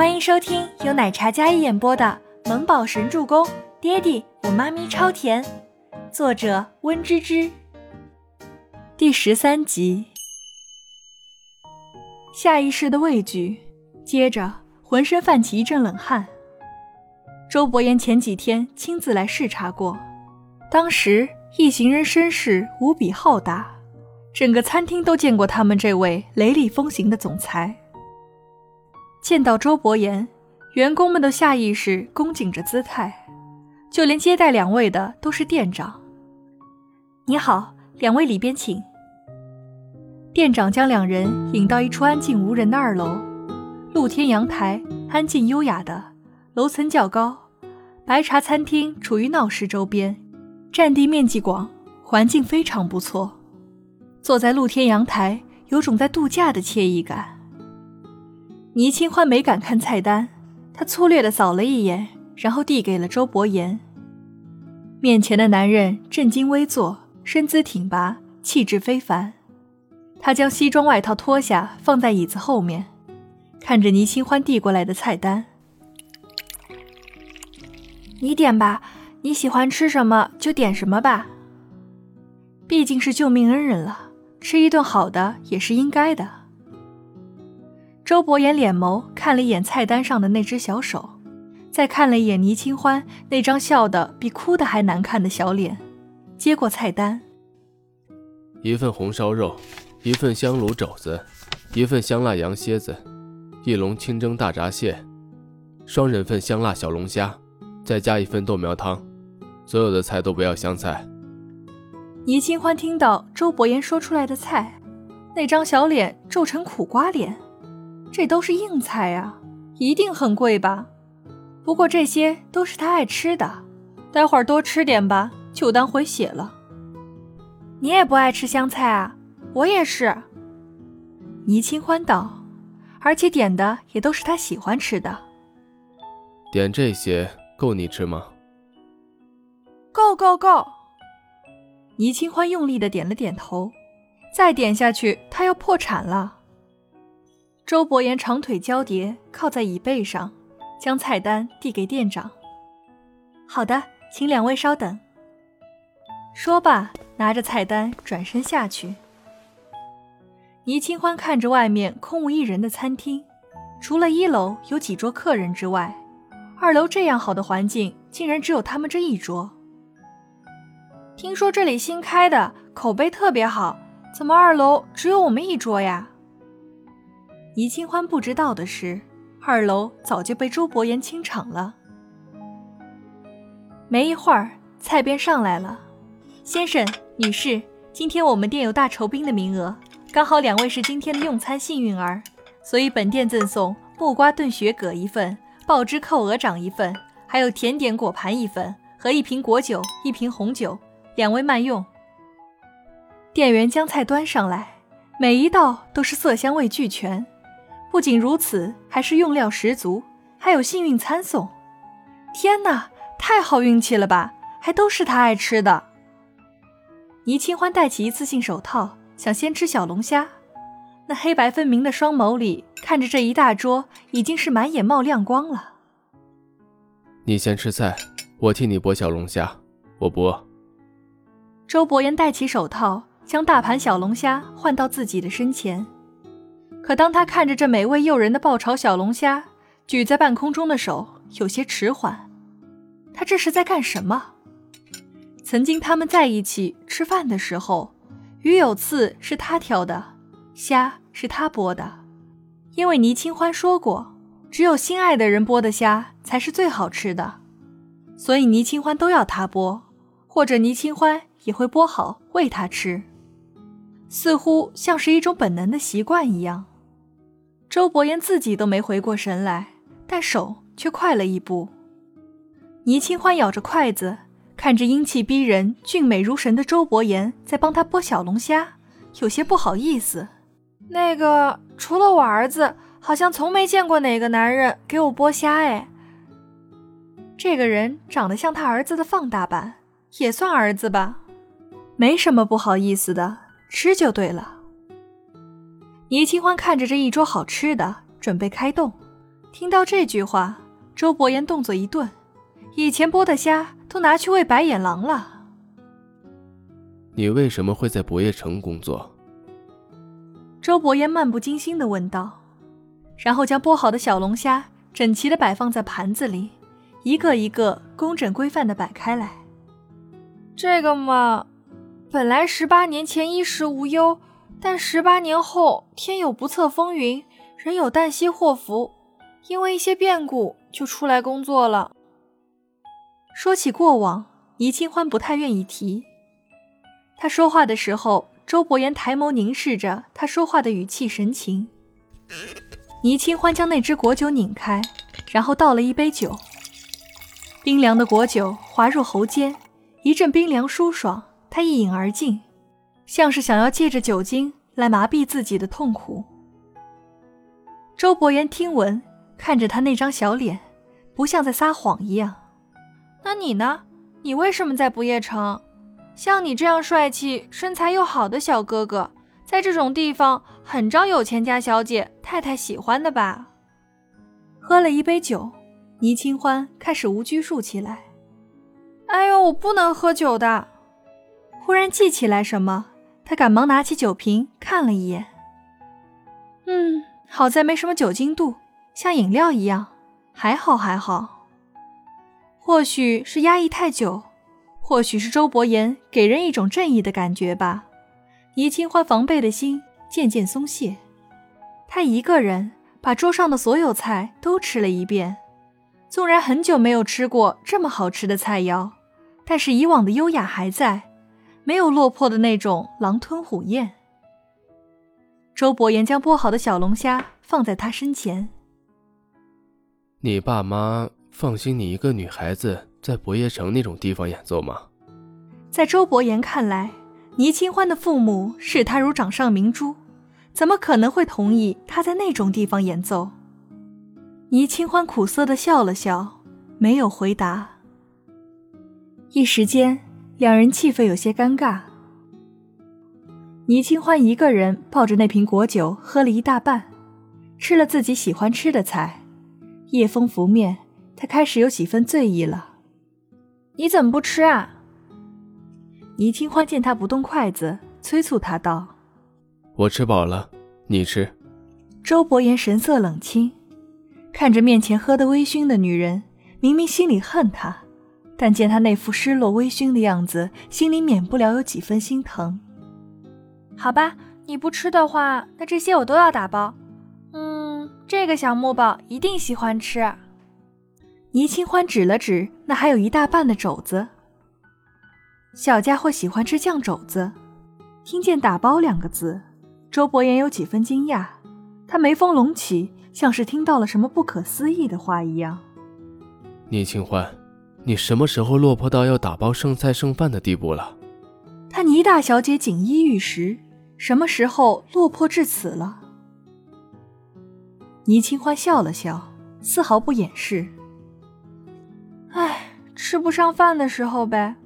欢迎收听由奶茶一演播的《萌宝神助攻》，爹地我妈咪超甜，作者温芝芝。第十三集，下意识的畏惧，接着浑身泛起一阵冷汗。周伯言前几天亲自来视察过，当时一行人声势无比浩大，整个餐厅都见过他们这位雷厉风行的总裁。见到周伯言，员工们都下意识恭敬着姿态，就连接待两位的都是店长。你好，两位里边请。店长将两人引到一处安静无人的二楼，露天阳台，安静优雅的，楼层较高。白茶餐厅处于闹市周边，占地面积广，环境非常不错。坐在露天阳台，有种在度假的惬意感。倪清欢没敢看菜单，他粗略的扫了一眼，然后递给了周伯言。面前的男人正襟危坐，身姿挺拔，气质非凡。他将西装外套脱下，放在椅子后面，看着倪清欢递过来的菜单：“你点吧，你喜欢吃什么就点什么吧。毕竟是救命恩人了，吃一顿好的也是应该的。”周伯言脸眸看了一眼菜单上的那只小手，再看了一眼倪清欢那张笑得比哭的还难看的小脸，接过菜单，一份红烧肉，一份香炉肘子，一份香辣羊蝎子，一笼清蒸大闸蟹，双人份香辣小龙虾，再加一份豆苗汤，所有的菜都不要香菜。倪清欢听到周伯言说出来的菜，那张小脸皱成苦瓜脸。这都是硬菜呀，一定很贵吧？不过这些都是他爱吃的，待会儿多吃点吧，就当回血了。你也不爱吃香菜啊？我也是。倪清欢道，而且点的也都是他喜欢吃的。点这些够你吃吗？够够够！倪清欢用力的点了点头，再点下去他要破产了。周伯言长腿交叠，靠在椅背上，将菜单递给店长。好的，请两位稍等。说罢，拿着菜单转身下去。倪清欢看着外面空无一人的餐厅，除了一楼有几桌客人之外，二楼这样好的环境，竟然只有他们这一桌。听说这里新开的，口碑特别好，怎么二楼只有我们一桌呀？倪清欢不知道的是，二楼早就被周伯言清场了。没一会儿，菜便上来了。先生、女士，今天我们店有大酬宾的名额，刚好两位是今天的用餐幸运儿，所以本店赠送木瓜炖雪蛤一份，爆汁扣鹅掌一份，还有甜点果盘一份和一瓶果酒、一瓶红酒，两位慢用。店员将菜端上来，每一道都是色香味俱全。不仅如此，还是用料十足，还有幸运餐送。天哪，太好运气了吧！还都是他爱吃的。倪清欢戴起一次性手套，想先吃小龙虾。那黑白分明的双眸里看着这一大桌，已经是满眼冒亮光了。你先吃菜，我替你剥小龙虾。我不饿。周伯言戴起手套，将大盘小龙虾换到自己的身前。可当他看着这美味诱人的爆炒小龙虾，举在半空中的手有些迟缓。他这是在干什么？曾经他们在一起吃饭的时候，鱼有刺是他挑的，虾是他剥的，因为倪清欢说过，只有心爱的人剥的虾才是最好吃的，所以倪清欢都要他剥，或者倪清欢也会剥好喂他吃，似乎像是一种本能的习惯一样。周伯言自己都没回过神来，但手却快了一步。倪清欢咬着筷子，看着英气逼人、俊美如神的周伯言在帮他剥小龙虾，有些不好意思。那个，除了我儿子，好像从没见过哪个男人给我剥虾。哎，这个人长得像他儿子的放大版，也算儿子吧，没什么不好意思的，吃就对了。倪清欢看着这一桌好吃的，准备开动。听到这句话，周伯言动作一顿，以前剥的虾都拿去喂白眼狼了。你为什么会在博业城工作？周伯言漫不经心的问道，然后将剥好的小龙虾整齐的摆放在盘子里，一个一个工整规范的摆开来。这个嘛，本来十八年前衣食无忧，但十八年后天有不测风云，人有旦夕祸福，因为一些变故就出来工作了。说起过往，倪清欢不太愿意提。他说话的时候，周伯言抬眸凝视着他说话的语气神情。倪清欢将那只果酒拧开，然后倒了一杯酒，冰凉的果酒滑入喉间。一阵冰凉舒爽，他一饮而尽，像是想要借着酒精来麻痹自己的痛苦。周伯言听闻，看着他那张小脸，不像在撒谎一样。那你呢？你为什么在不夜城？像你这样帅气、身材又好的小哥哥，在这种地方很招有钱家小姐太太喜欢的吧？喝了一杯酒，倪清欢开始无拘束起来。哎呦，我不能喝酒的！忽然记起来什么，他赶忙拿起酒瓶看了一眼。嗯，好在没什么酒精度，像饮料一样，还好还好。或许是压抑太久，或许是周伯言给人一种正义的感觉吧。倪清欢防备的心渐渐松懈，他一个人把桌上的所有菜都吃了一遍，纵然很久没有吃过这么好吃的菜肴。但是以往的优雅还在，没有落魄的那种狼吞虎咽。周伯言将剥好的小龙虾放在他身前。你爸妈放心你一个女孩子在博业城那种地方演奏吗？在周伯言看来，倪清欢的父母视他如掌上明珠，怎么可能会同意他在那种地方演奏？倪清欢苦涩的笑了笑，没有回答。一时间，两人气氛有些尴尬。倪清欢一个人抱着那瓶果酒喝了一大半，吃了自己喜欢吃的菜。夜风拂面，他开始有几分醉意了。你怎么不吃啊？倪清欢见他不动筷子，催促他道：“我吃饱了，你吃。”周伯言神色冷清，看着面前喝得微醺的女人，明明心里恨她。但见他那副失落微醺的样子，心里免不了有几分心疼。好吧，你不吃的话，那这些我都要打包。嗯，这个小木宝一定喜欢吃。倪清欢指了指那还有一大半的肘子，小家伙喜欢吃酱肘子。听见“打包”两个字，周伯言有几分惊讶，他眉峰隆起，像是听到了什么不可思议的话一样。倪清欢。你什么时候落魄到要打包剩菜剩饭的地步了？他倪大小姐锦衣玉食，什么时候落魄至此了？倪清欢笑了笑，丝毫不掩饰。唉，吃不上饭的时候呗。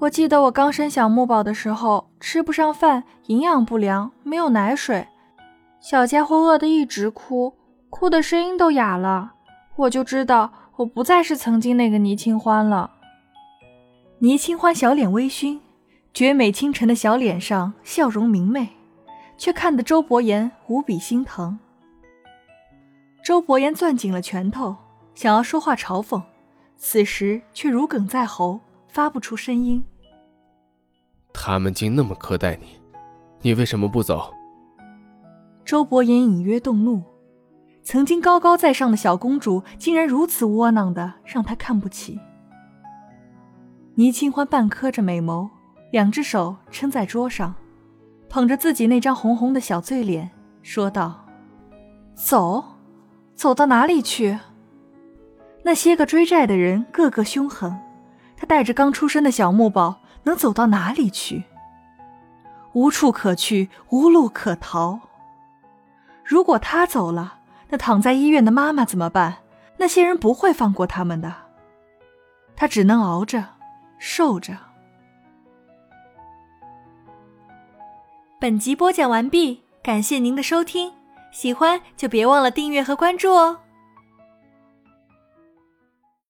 我记得我刚生小木宝的时候，吃不上饭，营养不良，没有奶水，小家伙饿得一直哭，哭的声音都哑了，我就知道。我不再是曾经那个倪清欢了。倪清欢小脸微醺，绝美倾城的小脸上笑容明媚，却看得周伯言无比心疼。周伯言攥紧了拳头，想要说话嘲讽，此时却如鲠在喉，发不出声音。他们竟那么苛待你，你为什么不走？周伯言隐约动怒。曾经高高在上的小公主，竟然如此窝囊的让他看不起。倪清欢半磕着美眸，两只手撑在桌上，捧着自己那张红红的小醉脸，说道：“走，走到哪里去？那些个追债的人个个凶狠，他带着刚出生的小木宝，能走到哪里去？无处可去，无路可逃。如果他走了。”躺在医院的妈妈怎么办？那些人不会放过他们的。他只能熬着，受着。本集播讲完毕，感谢您的收听，喜欢就别忘了订阅和关注哦。